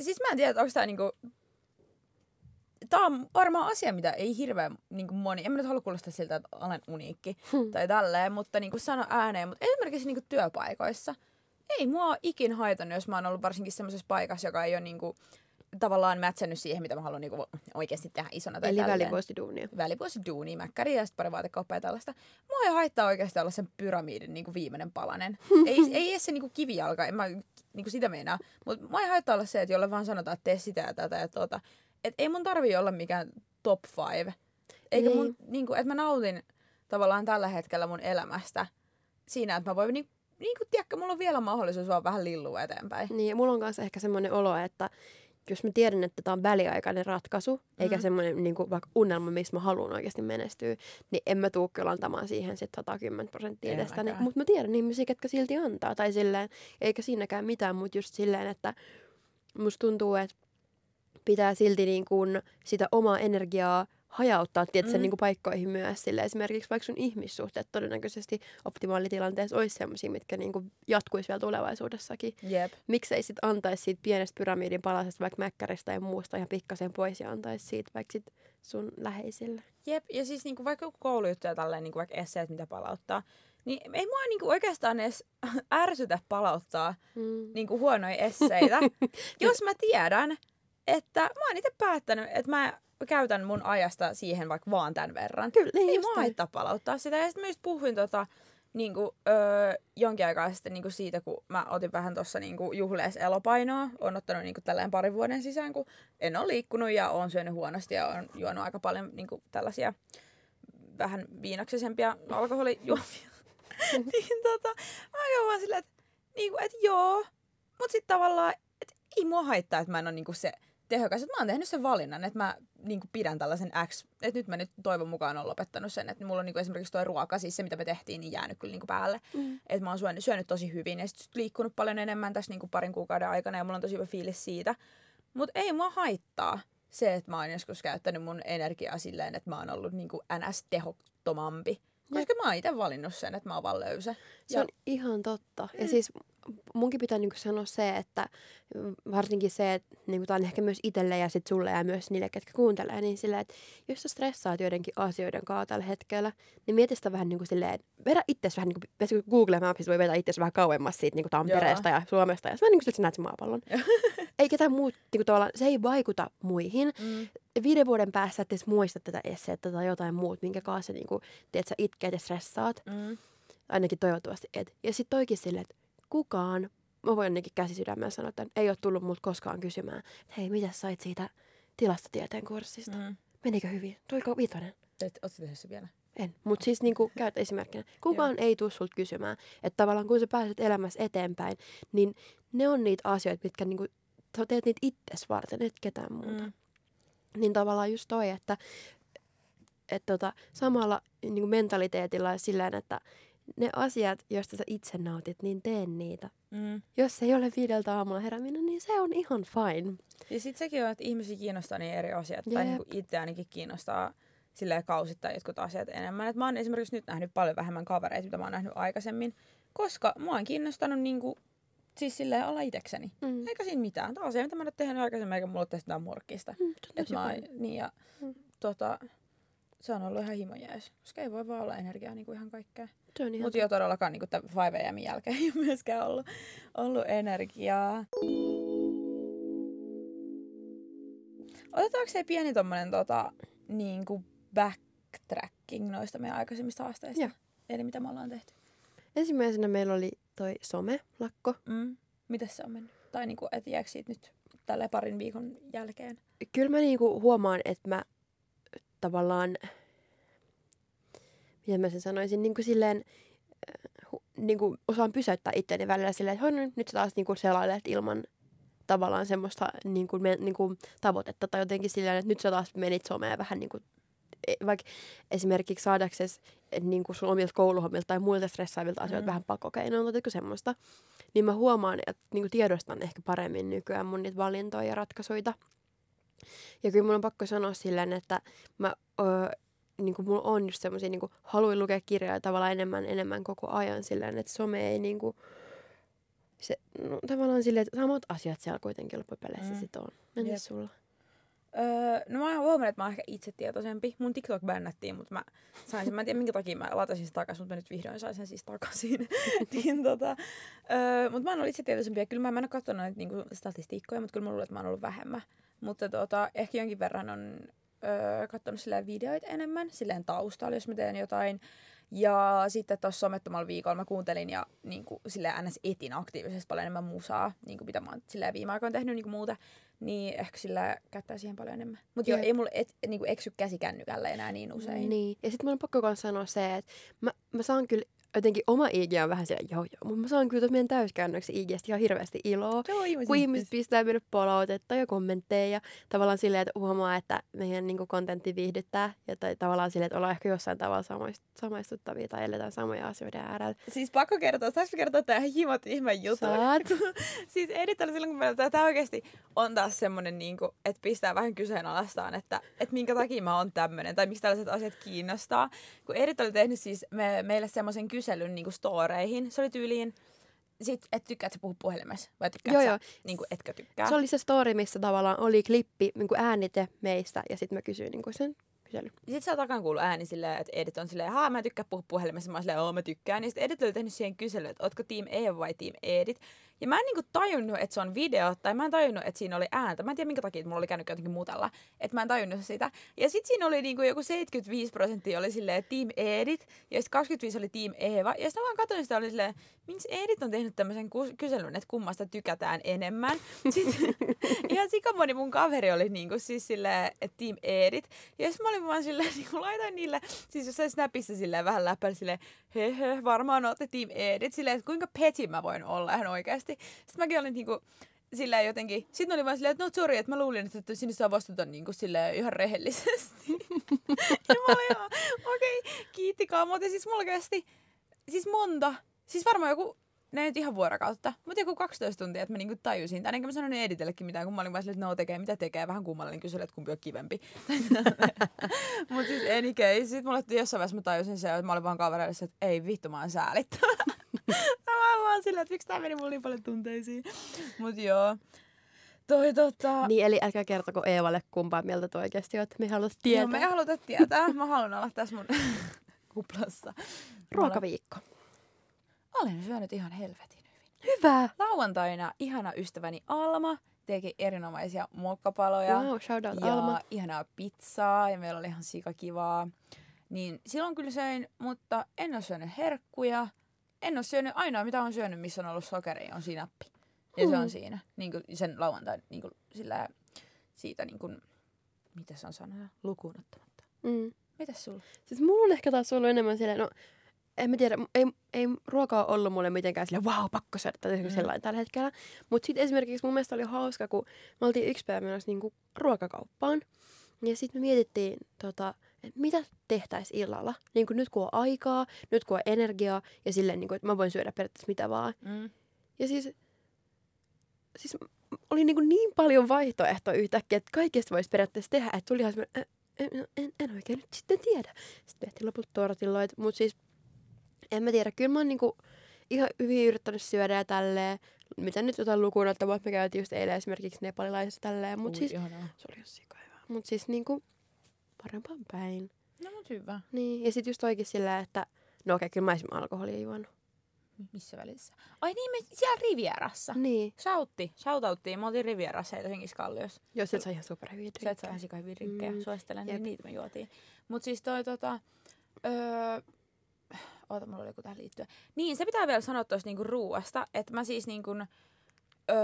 Speaker 1: siis mä en tiedä, onko tämä niinku tämä on varmaan asia, mitä ei hirveän niin kuin moni, en mä nyt halua kuulostaa siltä, että olen uniikki hmm. tai tälleen, mutta niin kuin sano ääneen, mutta esimerkiksi niin kuin työpaikoissa, ei mua ikin haitannut, jos mä oon ollut varsinkin semmoisessa paikassa, joka ei ole niin kuin, tavallaan mätsännyt siihen, mitä mä haluan niin kuin, oikeasti tehdä isona. Tai
Speaker 2: Eli välivuosiduunia.
Speaker 1: Välivuosiduunia, mäkkäri ja sitten pari vaatekauppaa ja tällaista. Mua ei haittaa oikeasti olla sen pyramidin niin kuin viimeinen palanen. ei, ei edes se niin kuin kivijalka, en mä niin kuin sitä meinaa. Mutta mua ei haittaa olla se, että jolle vaan sanotaan, että tee sitä ja tätä ja tuota et ei mun tarvii olla mikään top five. Eikä mun, niin kuin, että mä nautin tavallaan tällä hetkellä mun elämästä siinä, että mä voin niin, niin kuin, tiedätkö, mulla on vielä mahdollisuus vaan vähän lillua eteenpäin.
Speaker 2: Niin, ja mulla on kanssa ehkä semmoinen olo, että jos mä tiedän, että tämä on väliaikainen ratkaisu, mm. eikä semmoinen niin kuin, vaikka unelma, missä mä haluan oikeasti menestyä, niin en mä tuu kyllä antamaan siihen sit 110 prosenttia edestä. Niin, mutta mä tiedän ihmisiä, ketkä silti antaa. Tai silleen, eikä siinäkään mitään, mutta just silleen, että musta tuntuu, että pitää silti niin kuin sitä omaa energiaa hajauttaa tietysti, mm. niin kuin paikkoihin myös. Sille esimerkiksi vaikka sun ihmissuhteet todennäköisesti optimaalitilanteessa olisi sellaisia, mitkä niin kuin jatkuisi vielä tulevaisuudessakin.
Speaker 1: Yep.
Speaker 2: Miksei sitten antaisi siitä pienestä pyramidin palasesta vaikka mäkkäristä ja muusta ihan pikkasen pois ja antaisi siitä vaikka sit sun läheisille.
Speaker 1: Jep, ja siis niin kuin vaikka koulujuttuja tälleen, niin kuin vaikka esseet, mitä palauttaa, niin ei mua niinku oikeastaan edes ärsytä palauttaa mm. niinku huonoja esseitä, jos mä tiedän, että mä oon itse päättänyt, että mä käytän mun ajasta siihen vaikka vaan tämän verran.
Speaker 2: Kyllä, niin
Speaker 1: Ei mua haittaa palauttaa sitä. Ja sitten mä just puhuin tota, niin kuin, öö, jonkin aikaa sitten niin kuin siitä, kun mä otin vähän tuossa niin juhlees elopainoa. Oon ottanut niin kuin, tälleen parin vuoden sisään, kun en ole liikkunut ja oon syönyt huonosti ja oon juonut aika paljon niin kuin, tällaisia vähän viinaksisempia alkoholijuomia. niin tota, mä oon vaan silleen, että, niin kuin, että joo, mutta sitten tavallaan, että ei mua haittaa, että mä en ole niin kuin se tehokas. Että mä oon tehnyt sen valinnan, että mä niin kuin pidän tällaisen X, että nyt mä nyt toivon mukaan on lopettanut sen, että mulla on niin kuin esimerkiksi tuo ruoka, siis se mitä me tehtiin, niin jäänyt kyllä niin kuin päälle. Mm. Että mä oon syönyt, syönyt tosi hyvin ja sitten liikkunut paljon enemmän tässä niin kuin parin kuukauden aikana ja mulla on tosi hyvä fiilis siitä. Mutta ei mua haittaa se, että mä oon joskus käyttänyt mun energiaa silleen, että mä oon ollut niin kuin NS-tehottomampi. Koska mä oon itse valinnut sen, että mä oon vaan löysä.
Speaker 2: Se ja... on ihan totta. Mm. Ja siis munkin pitää niinku sanoa se, että varsinkin se, että niinku tämä on ehkä myös itselle ja sit sulle ja myös niille, ketkä kuuntelee, niin silleen, että jos sä stressaat joidenkin asioiden kanssa tällä hetkellä, niin mieti sitä vähän niin kuin silleen, vedä itse vähän niin kuin, Google Mapsissa voi vetää itse vähän kauemmas siitä niin kuin Tampereesta Joo. ja Suomesta, ja vähän niin kuin sä näet sen maapallon. ei ketään muut, niin kuin tavallaan, se ei vaikuta muihin. Mm. Viiden vuoden päässä et edes muista tätä esseettä tai jotain muut, minkä kanssa niin kuin, teet, sä itkeet ja stressaat. Mm. Ainakin toivottavasti et. Ja sitten toikin silleen, että kukaan, mä voin ainakin käsi sydämellä sanoa, että ei ole tullut mut koskaan kysymään, että hei, mitä sait siitä tilastotieteen kurssista? Mm. Menikö hyvin? Tuliko viitonen?
Speaker 1: Oletko tehnyt se vielä?
Speaker 2: En, mutta siis niin kuin, käytä esimerkkinä. Kukaan ei tule sulta kysymään. Että tavallaan kun sä pääset elämässä eteenpäin, niin ne on niitä asioita, mitkä niin kuin, sä teet niitä itses varten, et ketään muuta. Mm. Niin tavallaan just toi, että et tota, samalla niin kuin mentaliteetilla ja silleen, että ne asiat, joista sä itse nautit, niin tee niitä. Mm. Jos ei ole viideltä aamulla herääminen, niin se on ihan fine.
Speaker 1: Ja sitten sekin on, että ihmisiä kiinnostaa niin eri asiat. Jep. Tai niin itse ainakin kiinnostaa silleen kausittaa jotkut asiat enemmän. Et mä oon esimerkiksi nyt nähnyt paljon vähemmän kavereita, mitä mä oon nähnyt aikaisemmin. Koska mua on kiinnostanut niinku, siis silleen olla itsekseni. Mm. Eikä siinä mitään. Tämä on se, mitä mä oon tehnyt aikaisemmin, eikä mulla ole tehty murkkista. Mm,
Speaker 2: Et mä,
Speaker 1: niin ja, mm. tota, se on ollut ihan himojees, koska ei voi vaan olla energiaa niinku ihan kaikkea. Mutta jo todellakaan niinku tämän 5 am jälkeen ei ole myöskään ollut, ollut energiaa. Otetaanko se pieni tommonen tota, niinku backtracking noista meidän aikaisemmista haasteista?
Speaker 2: Joo.
Speaker 1: Eli mitä me ollaan tehty.
Speaker 2: Ensimmäisenä meillä oli toi some-lakko.
Speaker 1: Mm. Miten se on mennyt? Tai niinku, et jääkö siitä nyt tällä parin viikon jälkeen?
Speaker 2: Kyllä mä niinku huomaan, että mä tavallaan, miten mä sen sanoisin, niinku silleen, äh, hu- niinku osaan pysäyttää itseäni välillä silleen, että "Hoi, no nyt sä taas niinku selailet ilman tavallaan semmoista niinku, me, niinku, tavoitetta tai jotenkin silleen, että nyt sä taas menit someen vähän niinku, vaikka esimerkiksi saadaksesi niinku sun omilta kouluhommilta tai muilta stressaavilta asioilta
Speaker 1: Mm.
Speaker 2: vähän pakokeinoilta tai semmoista, niin mä huomaan, että niinku tiedostan ehkä paremmin nykyään mun niitä valintoja ja ratkaisuja. Ja kyllä mun on pakko sanoa silleen, että mä, öö, niin kuin mulla on just semmosia niin haluin lukea kirjoja tavallaan enemmän enemmän koko ajan silleen, että some ei niin kuin, se, no, tavallaan silleen, että samat asiat siellä kuitenkin loppupeleissä
Speaker 1: Mm.
Speaker 2: mm. sit on.
Speaker 1: Jep.
Speaker 2: sulla?
Speaker 1: Öö, no mä oon huomannut, että mä oon ehkä itsetietoisempi. Mun TikTok bännättiin, mutta mä sain sen. Mä en tiedä minkä takia mä latasin sen takaisin, mutta mä nyt vihdoin sain sen siis takaisin. niin, tota, öö, mutta mä oon ollut itsetietoisempi ja kyllä mä, mä en ole katsonut näitä niinku, statistiikkoja, mutta kyllä mä luulen, että mä oon ollut vähemmän. Mutta tota, ehkä jonkin verran on öö, katsonut silleen videoita enemmän, silleen taustalla, jos mä teen jotain. Ja sitten tuossa somettomalla viikolla mä kuuntelin ja niin kuin, silleen ns. etin aktiivisesti paljon enemmän musaa, niin kuin mitä mä oon silleen viime aikoina tehnyt niin kuin muuta. Niin ehkä sillä käyttää siihen paljon enemmän. Mutta joo, ei mulla et, niin kuin eksy käsi kännykällä enää niin usein.
Speaker 2: Niin. Ja sitten mun on pakko myös sanoa se, että mä, mä saan kyllä jotenkin oma IG on vähän siellä joo joo, mutta mä saan kyllä meidän täyskäännöksi IGstä ihan hirveästi iloa.
Speaker 1: Aivan
Speaker 2: kun ihmiset pistää meille palautetta ja kommentteja ja tavallaan silleen, että huomaa, että meidän niin kontentti viihdyttää ja tai tavallaan silleen, että ollaan ehkä jossain tavalla samaistuttavia tai eletään samoja asioiden äärellä.
Speaker 1: Siis pakko kertoa, saanko kertoa tää ihan himot ihme juttu?
Speaker 2: Saat.
Speaker 1: siis Edith oli silloin, kun meillä tämä oikeasti on taas semmonen, niin kuin, että pistää vähän kyseenalaistaan, että, että minkä takia mä oon tämmönen, tai miksi tällaiset asiat kiinnostaa. Kun Edith oli tehnyt siis me, meille semmoisen kyselyn niin kuin storeihin, se oli tyyliin, sit, että tykkäät sä puhua puhelimessa, vai tykkäät
Speaker 2: Joo,
Speaker 1: sä,
Speaker 2: joo.
Speaker 1: niin kuin, etkö tykkää?
Speaker 2: Se oli se story, missä tavallaan oli klippi, niin kuin äänite meistä ja sitten mä kysyin niin kuin sen kyselyn.
Speaker 1: Sitten saa takan kuulu ääni silleen, että Edith on silleen, haa mä tykkään puhua puhelimessa. Mä oon silleen, oo mä tykkään. Ja sitten Edith oli tehnyt siihen kyselyn, että ootko Team Eva vai Team Edith. Ja mä en niinku tajunnut, että se on video, tai mä en tajunnut, että siinä oli ääntä. Mä en tiedä minkä takia, että mulla oli käynyt jotenkin mutalla. Että mä en tajunnut sitä. Ja sitten siinä oli niinku joku 75 prosenttia oli silleen Team Edith, ja sitten 25 oli Team Eva. Ja sitten mä vaan katsoin sitä, oli silleen, miksi Edith on tehnyt tämmöisen kyselyn, että kummasta tykätään enemmän. Sitten ihan sikamoni mun kaveri oli niinku siis silleen, että Team Edith. Ja sitten mä olin vaan silleen, niinku laitoin niille, siis jossain Snapissa silleen vähän läppällä silleen, he he, varmaan ootte Team Edith. Silleen, että kuinka peti mä voin olla ihan oikeasti. Sitten mäkin olin niinku, silleen jotenkin, sitten oli vaan silleen, että no sorry, että mä luulin, että sinne saa vastata niinku silleen ihan rehellisesti. ja mä olin ihan, okei, okay, kiittikaa, mutta siis mulla kesti, siis monta, siis varmaan joku, ne nyt ihan vuorokautta, mutta joku 12 tuntia, että mä niinku tajusin. Tai enkä mä sanonut Editellekin mitään, kun mä olin vaan silleen, että no tekee, mitä tekee, vähän kummallinen kysely, että kumpi on kivempi. mutta siis any case, sit mulle jossain vaiheessa mä tajusin se, että mä olin vaan kavereille että ei vittu, mä oon säälittävä. Mä vaan silleen, että miksi tää meni mulle niin paljon tunteisiin. Mut joo. Toi tota...
Speaker 2: Niin, eli älkää kertoko Eevalle kumpaa mieltä te oikeasti olette. Me ei haluta tietää.
Speaker 1: Joo, me ei haluta tietää. Mä haluan olla tässä mun kuplassa.
Speaker 2: Ruokaviikko.
Speaker 1: Olen syönyt ihan helvetin hyvin.
Speaker 2: Hyvä!
Speaker 1: Lauantaina ihana ystäväni Alma teki erinomaisia mokkapaloja.
Speaker 2: Wow, shout out
Speaker 1: ja
Speaker 2: Alma.
Speaker 1: ihanaa pizzaa ja meillä oli ihan sikakivaa. Niin silloin kyllä söin, mutta en ole syönyt herkkuja. En ole syönyt, ainoa mitä on syönyt, missä on ollut sokeria, on sinappi. Ja se
Speaker 2: Mm.
Speaker 1: on siinä, niin kuin sen lauantain, niin kuin sillä, siitä niin kuin, mitä se on sanoa, lukuun ottamatta.
Speaker 2: Mm.
Speaker 1: Mitäs sulla?
Speaker 2: Siis mulla on ehkä taas ollut enemmän silleen, no en mä tiedä, ei, ei ruoka ole ollut mulle mitenkään silleen, wow, pakko syödä tai
Speaker 1: Mm.
Speaker 2: sellainen tällä hetkellä. Mutta sitten esimerkiksi mun mielestä oli hauska, kun me oltiin yksi päivä menossa niinku ruokakauppaan. Ja sitten me mietittiin, tota, että mitä tehtäisiin illalla. Niin kuin nyt kun on aikaa, nyt kun on energiaa ja silleen, niin kuin, että mä voin syödä periaatteessa mitä vaan.
Speaker 1: Mm.
Speaker 2: Ja siis, siis oli niin, kuin niin paljon vaihtoehtoja yhtäkkiä, että kaikesta voisi periaatteessa tehdä. Että tuli ihan semmoinen, en, en, en oikein nyt sitten tiedä. Sitten tehtiin lopulta tortilloit, mutta siis en mä tiedä. Kyllä mä oon niinku ihan hyvin yrittänyt syödä ja tälleen. Mitä nyt jotain lukuun ottamatta, me käytiin just eilen esimerkiksi nepalilaisessa tälleen. Mutta siis
Speaker 1: ihanaa.
Speaker 2: se oli jo sika hyvä. Mutta siis niinku parempaan päin.
Speaker 1: No mut hyvä.
Speaker 2: Niin, ja sitten just oikein sillä, että no okei, kyllä mä olisin alkoholia juonut.
Speaker 1: Missä välissä? Ai niin, me siellä Rivierassa.
Speaker 2: Niin,
Speaker 1: Shoutti, shoutouttiin. Me oltiin Rivierassa Helsingissä Kalliossa.
Speaker 2: jos et saa ihan superhyviä
Speaker 1: Se, että saa ihan sika hyviä rinkkejä.
Speaker 2: Mm,
Speaker 1: Suosittelen, niin niitä me juotiin. Mut siis toi tota... Öö, oota, mulla oli joku tähän liittyen. Niin, se pitää vielä sanoa tuosta niinku ruuasta, että mä siis niinku, öö,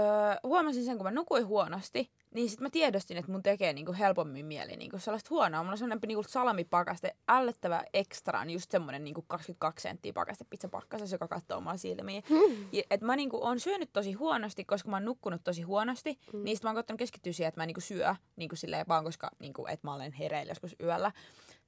Speaker 1: huomasin sen, kun mä nukuin huonosti, niin sit mä tiedostin, että mun tekee niinku helpommin mieli niinku sellaista huonoa. Mulla on sellainen niinku salamipakaste, ällöttävä ekstra, on just semmonen niinku 22 senttiä pakaste pizzapakkasessa, joka katsoo mua silmiin. Ja, et mä niinku oon syönyt tosi huonosti, koska mä oon nukkunut tosi huonosti, mm. niin sit mä oon koittanut keskittyä siihen, että mä en niinku syö niinku silleen vaan, koska niinku, et mä olen hereillä joskus yöllä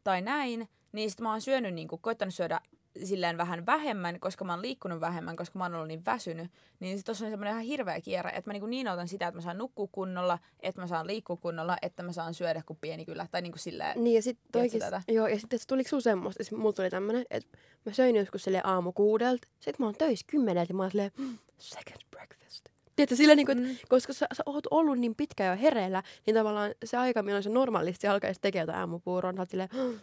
Speaker 1: tai näin. Niin sit mä oon syönyt, niinku, koittanut syödä silleen vähän vähemmän, koska mä oon liikkunut vähemmän, koska mä oon ollut niin väsynyt. Niin sit tossa on semmoinen ihan hirveä kierre, että mä niinku niin otan sitä, että mä saan nukkua kunnolla, että mä saan liikkua kunnolla, että mä saan syödä kuin pieni kyllä. Tai niinku silleen,
Speaker 2: Niin ja sitten
Speaker 1: tätä?
Speaker 2: joo, ja sitten tuliko sulla semmoista, siis mulla tuli tämmönen, että mä söin joskus sille aamu kuudelta, sitten mä oon töissä kymmeneltä ja mä oon silleen, "Mm, second breakfast. Tiedätkö, sillä niinku, että
Speaker 1: Mm.
Speaker 2: koska sä, sä oot ollut niin pitkä jo hereillä, niin tavallaan se aika, milloin se normaalisti alkaisi tekemään jotain aamupuuroa, niin sä oot silleen, "Mm,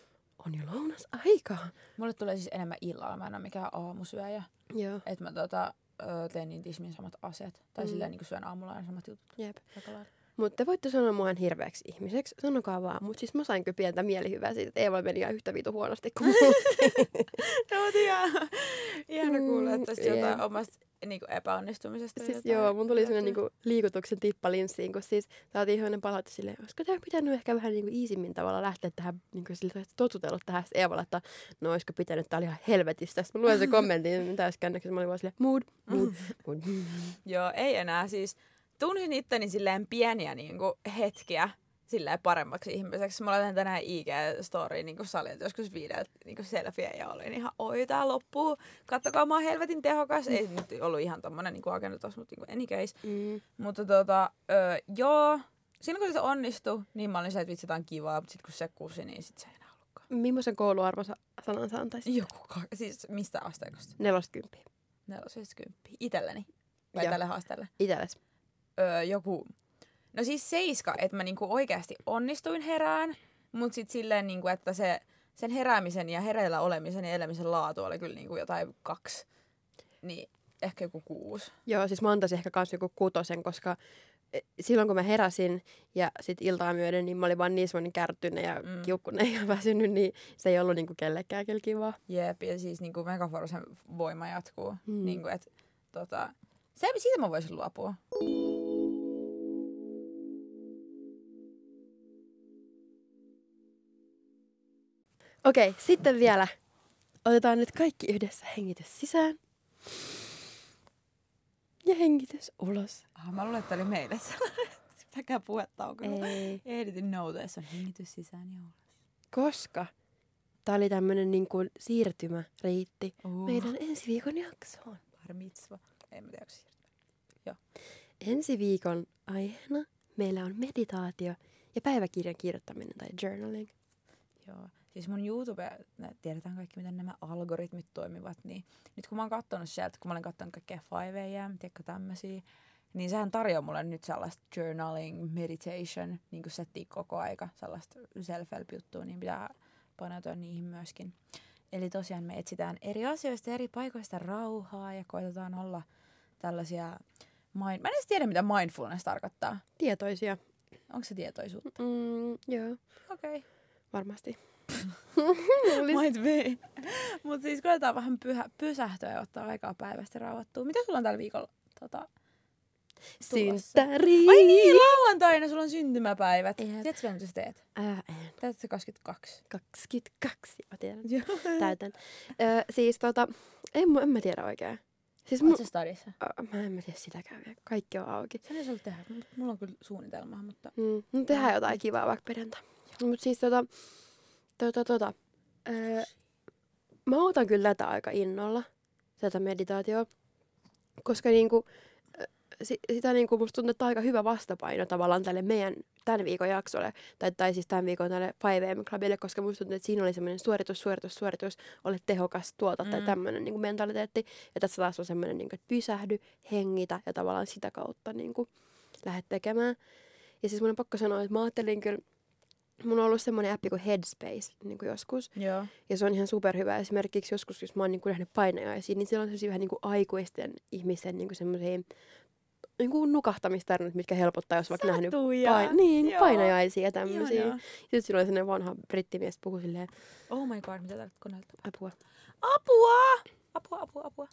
Speaker 2: on jo lounas aikaa.
Speaker 1: mulle tulee siis enemmän illalla, mä en ole mikään aamusyöjä.
Speaker 2: Joo,
Speaker 1: Että mä tota, ö, teen niin tismin samat asiat. Tai
Speaker 2: Mm.
Speaker 1: silleen niin syön aamulla aina samat jutut.
Speaker 2: jep.
Speaker 1: aika lailla.
Speaker 2: Mutta te voitte sanoa mua ihan hirveäksi ihmiseksi, sanokaa vaan. Mutta siis mä sain kyllä pientä mielihyvää siitä, että Eeva meni ihan yhtä vitu huonosti kuin.
Speaker 1: No mut ihan, ihana kuulla,
Speaker 2: Mm,
Speaker 1: että tästä jotain
Speaker 2: jep.
Speaker 1: omasta niinku epäonnistumisesta.
Speaker 2: Siis
Speaker 1: jotain
Speaker 2: joo, mun tuli sellainen
Speaker 1: hyötyä.
Speaker 2: niinku liikutuksen tippa linssiin, kun siis saatiin yhden palaute silleen, olisiko tämä pitänyt ehkä vähän niinku iisimmin tavalla lähteä tähän, niinku sille, että totutellut tähän Eevalle, että no olisiko pitänyt, tää oli ihan helvetistä. Sitten mä luen sen kommentin täyskänneksi, mä olin vaan silleen, mood, mood, mood.
Speaker 1: Joo, ei enää siis. Tunsin itteni silleen pieniä niinku hetkiä silleen paremmaksi ihmiseksi. Mä laitan tänään IG-storiin niinku salilta joskus viideltä niinku selfie ja olin ihan, oi tää loppuu. Kattokaa, mä oon helvetin tehokas. Ei nyt ollut ihan tommonen niinku agenda tossa, mutta niinku any case.
Speaker 2: Mm.
Speaker 1: Mutta tota, öö, joo. Silloin kun se onnistui, niin mä olin se, että vitsi, tää on kivaa. Mutta sit kun se kusi, niin sit se ei enää ollutkaan.
Speaker 2: Millaisen kouluarvosanan sä antaisit?
Speaker 1: Joku, siis mistä asteikosta?
Speaker 2: Neloskymppi.
Speaker 1: Nelosesta kymppiä. Itelleni. Vai
Speaker 2: Joo.
Speaker 1: tälle haasteelle?
Speaker 2: Itelles.
Speaker 1: Öö, joku, no siis seiska, että mä niinku oikeasti onnistuin herään. Mut sit silleen, niinku, että se, sen heräämisen ja hereillä olemisen ja elämisen laatu oli kyllä niinku jotain kaksi. Niin ehkä joku kuusi.
Speaker 2: Joo, siis mä antaisin ehkä kans joku kutosen, koska e, silloin kun mä heräsin ja sit iltaa myöden, niin mä olin vaan niin semmoinen kärtynyt ja
Speaker 1: Mm.
Speaker 2: mm. kiukkunen ja väsynyt, niin se ei ollut niinku kellekään kyllä kivaa.
Speaker 1: Jep, ja siis niinku Megaforsen voima jatkuu.
Speaker 2: Mm.
Speaker 1: Mm. Niinku, et, tota, se, siitä mä voisin luopua.
Speaker 2: Okei, sitten vielä otetaan nyt kaikki yhdessä hengitys sisään. Ja hengitys ulos.
Speaker 1: Ah, mä luulen, että oli meille sellainen. Pitäkää puhetauko.
Speaker 2: Ei.
Speaker 1: Editin noutes on hengitys sisään ja ulos.
Speaker 2: Koska tää oli tämmönen niin kuin siirtymä riitti
Speaker 1: Uh.
Speaker 2: meidän ensi viikon jaksoon.
Speaker 1: Bar mitzva. Ei mä tiedä, siirtymä.
Speaker 2: Ensi viikon aiheena meillä on meditaatio ja päiväkirjan kirjoittaminen tai journaling.
Speaker 1: Joo. Siis mun YouTube, tiedetään kaikki, miten nämä algoritmit toimivat, niin nyt kun mä oon kattonut sieltä, kun mä olen kattonut kaikkea 5am, tiedätkö tämmösiä, niin sehän tarjoaa mulle nyt sellaista journaling, meditation, niin kuin settiä koko aika, sellaista self-help-juttua, niin pitää paneutua niihin myöskin. Eli tosiaan me etsitään eri asioista eri paikoista rauhaa ja koitetaan olla tällaisia, mind... mä en edes tiedä mitä mindfulness tarkoittaa.
Speaker 2: Tietoisia.
Speaker 1: Onko se tietoisuutta?
Speaker 2: Mm, joo,
Speaker 1: Okei. Okay.
Speaker 2: varmasti.
Speaker 1: Might be. Mutta siis koetaan vähän pyhä, pysähtyä ja ottaa aikaa päivästä rauhoittua. Mitä sulla on tällä viikolla tota?
Speaker 2: Synttäri!
Speaker 1: Ai niin, lauantaina sulla on syntymäpäivät.
Speaker 2: Jep.
Speaker 1: Tiedätkö vielä, mitä sä teet?
Speaker 2: Ää, en.
Speaker 1: Se 22.
Speaker 2: 22, mä tiedän. Täytän. Ö, siis tota, en, en mä tiedä oikein. Siis
Speaker 1: Oot
Speaker 2: mu-
Speaker 1: sä stadissa?
Speaker 2: Mä en mä tiedä sitäkään vielä. Kaikki on auki.
Speaker 1: Olisi ollut tehdä. Mulla on kyllä suunnitelma, mutta...
Speaker 2: Mm, no tehdään jotain kivaa vaikka perjantaina. Mut siis tota, tota, tota. Öö, mä otan kyllä tätä aika innolla, tätä meditaatioa. Koska niinku, sitä niinku musta tuntuu, että aika hyvä vastapaino tavallaan tälle meidän tämän viikon jaksolle. Tai, tai siis tämän viikon tälle 5am Clubille, koska musta tuntuu, että siinä oli semmoinen suoritus, suoritus, suoritus, ole tehokas, tuota tai
Speaker 1: Mm.
Speaker 2: tämmöinen niinku mentaliteetti. Ja tässä taas on semmoinen, niinku, että pysähdy, hengitä ja tavallaan sitä kautta niinku, lähde tekemään. Ja siis mun on pakko sanoa, että mä ajattelin kyllä Mulla on ollut semmoinen appi kuin Headspace niin kuin joskus.
Speaker 1: Joo.
Speaker 2: Ja se on ihan superhyvä. Esimerkiksi joskus, jos mä oon niin kuin nähnyt painajaisia, niin siellä on sellaisia vähän niin kuin aikuisten ihmisten niin kuin semmoisia niin kuin nukahtamistarinat, mitkä helpottaa, jos vaikka nähnyt pain- niin,
Speaker 1: Joo.
Speaker 2: painajaisia ja tämmöisiä.
Speaker 1: Ihanaa.
Speaker 2: Sitten silloin sellainen vanha brittimies puhui silleen,
Speaker 1: Oh my god, mitä tällä koneella
Speaker 2: apua.
Speaker 1: Apua! Apua, apua, apua.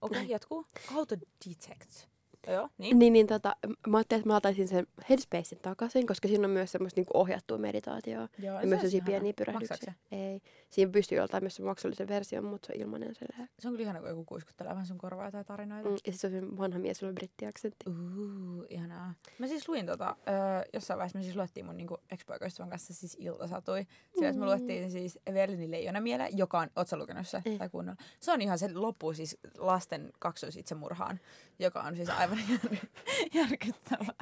Speaker 1: Okei, okay, jatkuu. Auto detect. Joo, niin.
Speaker 2: Niin, niin tota, mä ajattelin, että mä otaisin sen Headspacein takaisin, koska siinä on myös semmoista niinku ohjattua meditaatioa.
Speaker 1: Joo,
Speaker 2: Ja
Speaker 1: se
Speaker 2: myös
Speaker 1: ihanaa.
Speaker 2: pieniä pyrähdyksiä.
Speaker 1: se?
Speaker 2: Ei. Siinä pystyy joltain myös se maksullisen version, mutta se on ilmainen silleen.
Speaker 1: Se on kyllä ihana, kun joku kuiskuttelee vähän sun korvaa tai tarinoita.
Speaker 2: Mm, ja sitten se on se vanha mies, jolla on brittiaksentti.
Speaker 1: Uh, ihanaa. Mä siis luin tota, öö, jossain vaiheessa me siis luettiin mun niinku ex-poikaystävän kanssa siis iltasatui. Sillä, että me luettiin siis Evelinin Leijonamiele, joka on, oot sä lukenut se?
Speaker 2: Ei.
Speaker 1: Tai kunnolla? Se on ihan se loppu siis lasten kaksoisitsemurhaan, joka on siis aivan jär, järkyttävää.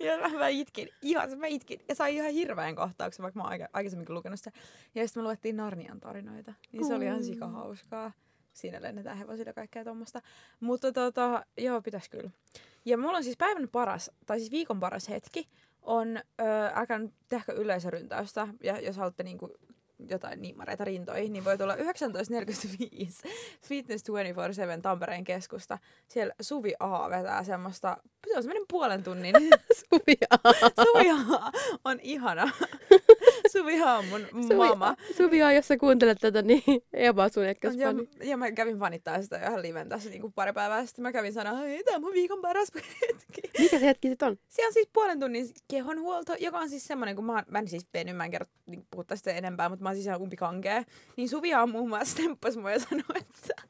Speaker 1: Ja mä, mä itkin, ihan, mä itkin. Ja sai ihan hirveän kohtauksen, vaikka mä oon aika, aikaisemminkin lukenut sitä. Ja sitten me luettiin Narnian tarinoita. Niin se oli ihan sika hauskaa. Siinä lennetään hevosilla kaikkea tuommoista. Mutta tota, joo, pitäis kyllä. Ja mulla on siis päivän paras, tai siis viikon paras hetki, on, öö, älkää nyt tehkö yleisöryntäystä, ja jos haluatte niinku jotain niimmareita rintoihin, niin voi tulla 19.45 Fitness 24-7 Tampereen keskusta. Siellä Suvi A vetää semmoista, se on semmoinen puolen tunnin.
Speaker 2: Suvi
Speaker 1: Suvi A on ihana. Suvi A on mun mama.
Speaker 2: Suvi A, jos sä kuuntelet tätä, niin Eva sun
Speaker 1: Ja,
Speaker 2: ykkösfani.
Speaker 1: ja mä kävin fanittaa sitä ihan liven tässä niinku pari päivää sitten. Mä kävin sanoa, että tämä on mun viikon paras hetki.
Speaker 2: Mikä se hetki sit on?
Speaker 1: Se on siis puolen tunnin kehonhuolto, joka on siis semmoinen, kun mä, mä en siis venyt, mä en kerro niin puhua tästä enempää, mutta mä oon siis ihan umpikankea. Niin Suvi on muun muassa temppasi mua ja sanoi, että,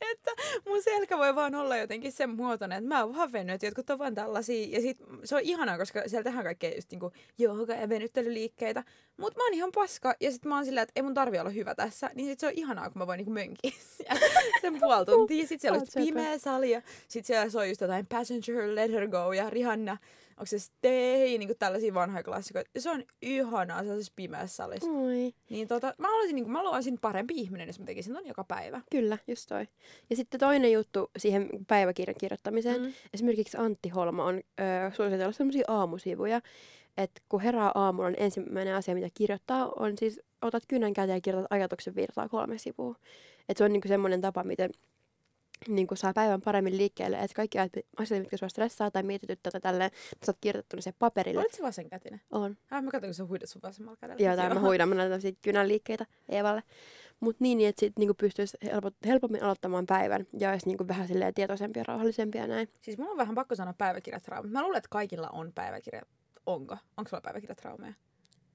Speaker 1: että mun selkä voi vaan olla jotenkin sen muotoinen, että mä oon vaan venyt, että jotkut on vaan tällaisia. Ja sit se on ihanaa, koska siellä tehdään kaikkea just niinku jooga ja venyttelyliikkeitä. Mutta mä oon ihan paska ja sit mä oon silleen, että ei mun tarvi olla hyvä tässä. Niin sit se on ihanaa, kun mä voin niinku mönkiä sen puoli tuntia. Sit siellä on pimeä sali ja sit siellä soi just jotain Passenger, Let Her Go ja Rihanna. Onko se Stay, niinku tällaisia vanhoja klassikoita. Se on ihanaa sellaisessa pimeässä salissa.
Speaker 2: Oi.
Speaker 1: Niin tota, mä haluaisin, niinku, mä haluaisin parempi ihminen, jos mä tekisin ton joka päivä.
Speaker 2: Kyllä, just toi. Ja sitten toinen juttu siihen päiväkirjan kirjoittamiseen.
Speaker 1: Mm.
Speaker 2: Esimerkiksi Antti Holma on ö, suositellut sellaisia aamusivuja, että kun herää aamulla, niin ensimmäinen asia, mitä kirjoittaa, on siis otat kynän käteen ja kirjoitat ajatuksen virtaa kolme sivua. Että se on niinku semmoinen tapa, miten niinku saa päivän paremmin liikkeelle, että kaikki asiat, mitkä sua stressaa tai mietityttää tai tälleen, sä oot kirjoittanut sen paperille.
Speaker 1: Olit se vasenkätinen?
Speaker 2: On.
Speaker 1: Ah, mä katsoin, kun sä huidat sun vasemmalla kädellä.
Speaker 2: Joo, tai mä huidan, mä näytän siitä kynän liikkeitä Eevalle. Mutta niin, että sit niinku pystyisi helpo, helpommin aloittamaan päivän ja olisi niinku vähän silleen tietoisempi ja rauhallisempi ja näin.
Speaker 1: Siis mulla on vähän pakko sanoa päiväkirjatrauma. Mä luulen, että kaikilla on päiväkirja. Onko? Onko sulla päiväkirjatraumeja?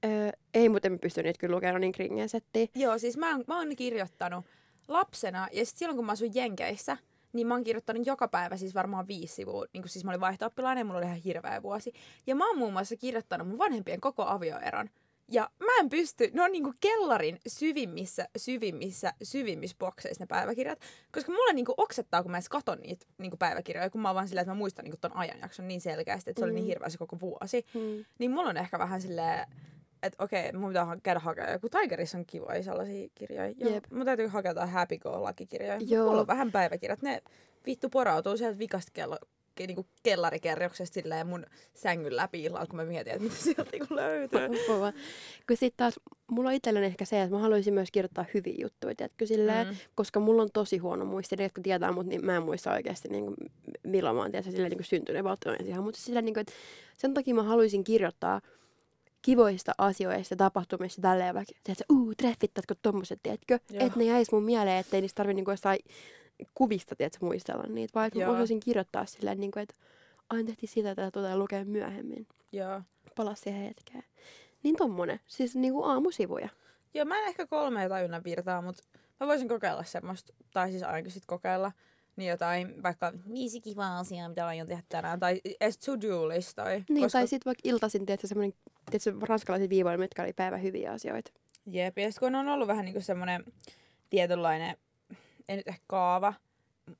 Speaker 2: Öö, ei, mutta en pysty niitä kyllä lukemaan niin kringeen settiin.
Speaker 1: Joo, siis mä, oon- mä oon kirjoittanut lapsena, ja sitten silloin kun mä asuin Jenkeissä, niin mä oon kirjoittanut joka päivä siis varmaan viisi sivua. Niin kun siis mä olin vaihto ja mulla oli ihan hirveä vuosi. Ja mä oon muun muassa kirjoittanut mun vanhempien koko avioeron. Ja mä en pysty, ne on niinku kellarin syvimmissä, syvimmissä, syvimmissä bokseissa ne päiväkirjat. Koska mulle niinku oksettaa, kun mä edes katon niitä niinku päiväkirjoja, kun mä oon vaan silleen, että mä muistan niinku ton ajanjakson niin selkeästi, että se oli niin
Speaker 2: Mm.
Speaker 1: hirveä se koko vuosi.
Speaker 2: Hmm.
Speaker 1: Niin mulla on ehkä vähän silleen, että okei, mun pitää käydä hakemaan joku Tigerissa on kivoja sellaisia kirjoja. Joo,
Speaker 2: Jep.
Speaker 1: mun täytyy hakea jotain Happy Go Lucky-kirjoja.
Speaker 2: Joo.
Speaker 1: Mulla on vähän päiväkirjat. Ne vittu porautuu sieltä vikasta kello, ke- niinku kellarikerroksesta silleen mun sängyn läpi illalla, kun mä mietin, että mitä sieltä niinku löytyy.
Speaker 2: Kova. Kun sitten taas, mulla itselleni ehkä se, että mä haluaisin myös kirjoittaa hyviä juttuja, tiedätkö, silleen,
Speaker 1: Mm.
Speaker 2: koska mulla on tosi huono muisti. Ne, jotka tietää mut, niin mä en muista oikeasti niin kuin, milloin mä oon tietysti, silleen, niin kuin syntynyt valtioon ihan. Mutta silleen, niin kuin, että sen takia mä haluaisin kirjoittaa kivoista asioista, tapahtumista tälleen vaikka, tiedätkö, uu, treffittätkö tommoset, tiedätkö, että ne jäis mun mieleen, ettei niistä tarvi niinku jostain kuvista, tiedätkö, muistella niitä, vaan että mä kirjoittaa silleen, niin kuin, että aina tehtiin sitä, että tulee lukea myöhemmin.
Speaker 1: Joo.
Speaker 2: Palas siihen hetkeen. Niin tommonen, siis niinku aamusivuja.
Speaker 1: Joo, mä en ehkä kolmea tajunnan virtaa, mutta mä voisin kokeilla semmoista, tai siis ainakin sit kokeilla niin jotain vaikka viisi kivaa asiaa, mitä aion tehdä tänään, tai edes to-do-listoja.
Speaker 2: Niin,
Speaker 1: koska...
Speaker 2: tai sitten vaikka iltaisin, tiedätkö, semmoinen, tiedätkö, ranskalaisia viivoja, mitkä oli päivän hyviä asioita.
Speaker 1: Jep, ja kun on ollut vähän niinku semmoinen tietynlainen, ei nyt ehkä kaava,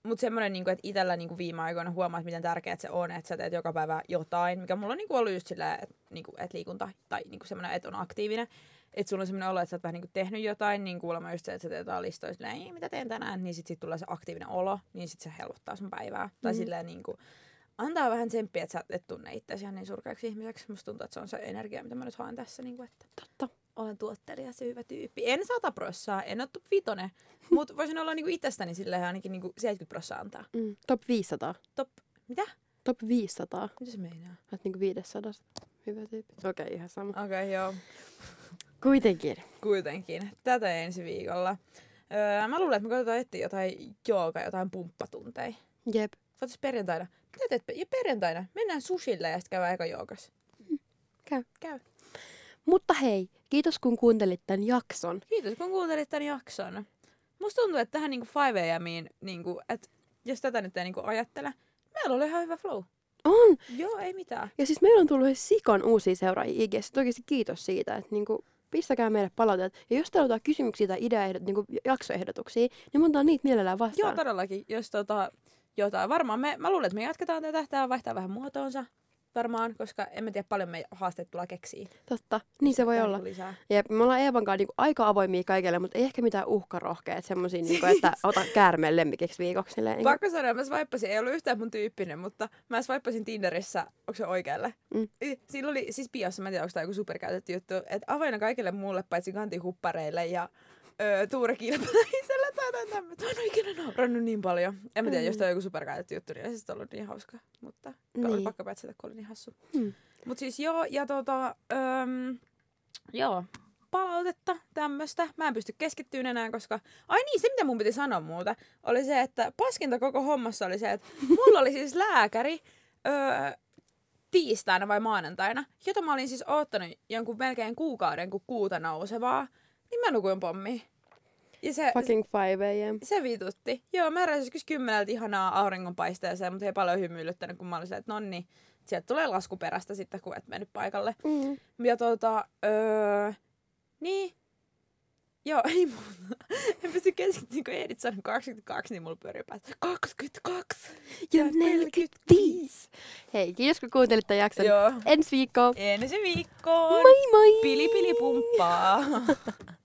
Speaker 1: mutta semmoinen, niinku, että itsellä niinku viime aikoina huomaat, miten tärkeää se on, että sä teet joka päivä jotain, mikä mulla on niinku ollut just silleen, että niinku, et liikunta tai niinku semmoinen, että on aktiivinen. Että sulla on semmoinen olo, että sä oot vähän niinku tehnyt jotain, niin kuulemma just se, että sä teet jotain listoja, silleen, ei, mitä teen tänään, niin sit, sit tulee se aktiivinen olo, niin sit se helpottaa sun päivää. Tai
Speaker 2: Mm.
Speaker 1: silleen niinku, antaa vähän tsemppiä, että sä et tunne itseäsi ihan niin surkeaksi ihmiseksi. Musta tuntuu, että se on se energia, mitä mä nyt haen tässä. Niin kuin, että
Speaker 2: Totta.
Speaker 1: olen tuottelija, se hyvä tyyppi. En sata prossaa, en ole top vitone, mutta voisin olla niinku itsestäni silleen ainakin niinku 70 prossaa antaa.
Speaker 2: Mm. Top 500.
Speaker 1: Top, mitä?
Speaker 2: Top 500.
Speaker 1: Mitä se meinaa?
Speaker 2: Oot niinku 500. Hyvä tyyppi. Okei, okay, ihan sama.
Speaker 1: Okei, okay, joo.
Speaker 2: Kuitenkin.
Speaker 1: Kuitenkin. Tätä ensi viikolla. Öö, mä luulen, että me katsotaan etsiä jotain jooga, jotain pumppatunteja.
Speaker 2: Jep.
Speaker 1: Saatais perjantaina. Mitä teet? Ja perjantaina mennään sushille ja sitten käydään eka joogas.
Speaker 2: Käy.
Speaker 1: Käy.
Speaker 2: Mutta hei, kiitos kun kuuntelit tämän jakson.
Speaker 1: Kiitos kun kuuntelit tämän jakson. Musta tuntuu, että tähän niinku 5 AMiin, niinku, että jos tätä nyt ei niinku ajattele, meillä oli ihan hyvä flow.
Speaker 2: On!
Speaker 1: Joo, ei mitään.
Speaker 2: Ja siis meillä on tullut sikon uusia seuraajia IGS. Oikeasti kiitos siitä, että niinku, pistäkää meille palautteet. Ja jos teillä on kysymyksiä tai ideaehdot, niinku jaksoehdotuksia, niin otetaan niitä mielellään vastaan.
Speaker 1: Joo, todellakin. Jos tota, jotain, varmaan me, mä luulen, että me jatketaan tätä, tämä vaihtaa vähän muotoonsa varmaan, koska en mä tiedä paljon me haasteet tulla keksiä.
Speaker 2: Totta, niin se voi olla.
Speaker 1: niinku Lisää.
Speaker 2: Jep, me ollaan Eevan kanssa niinku aika avoimia kaikille, mutta ei ehkä mitään uhkarohkeet semmosia, niinku, että ota käärmeen lemmikiksi viikoksi. Silleen, niinku.
Speaker 1: Pakko sanoa, mä swippasin, ei ollut yhtään mun tyyppinen, mutta mä swippasin Tinderissä, onko se oikealle?
Speaker 2: Mm.
Speaker 1: Siinä oli siis biossa, mä en tiedä, onko tämä joku superkäytetty juttu, että avoinna kaikille muulle paitsi kantihuppareille ja öö, Tuure Kilpeläiselle tai jotain tämmöistä. Mä ole ikinä naurannut niin paljon. En mä tiedä,
Speaker 2: Mm.
Speaker 1: jos tämä on joku superkäytetty juttu, niin ei se ollut niin hauska. Mutta niin. oli pakko päätsätä, kun oli niin hassu.
Speaker 2: Mm.
Speaker 1: Mut siis joo, ja tota, öm, joo, palautetta tämmöstä. Mä en pysty keskittyyn enää, koska... Ai niin, se mitä mun piti sanoa muuta, oli se, että paskinta koko hommassa oli se, että mulla oli siis lääkäri öö, tiistaina vai maanantaina, jota mä olin siis oottanut jonkun melkein kuukauden, kun kuuta nousevaa, niin mä nukuin pommi. Ja se,
Speaker 2: Fucking 5 am.
Speaker 1: se vitutti. Joo, mä heräsin joskus kymmeneltä ihanaa auringonpaisteeseen, mutta ei paljon hymyilyttänyt, kun mä olin se, että nonni, sieltä tulee lasku perästä sitten, kun et mennyt paikalle.
Speaker 2: Mm.
Speaker 1: Ja tota, öö, niin. Joo, ei muuta. En pysty keskittymään, kun Edith sanoi 22, niin mulla pyörii päässä. 22!
Speaker 2: Ja 45. Hei, kiitos kun kuuntelit tämän jakson.
Speaker 1: Joo.
Speaker 2: Ensi viikkoon.
Speaker 1: Ensi viikkoon!
Speaker 2: Moi moi!
Speaker 1: Pili pili pumppaa!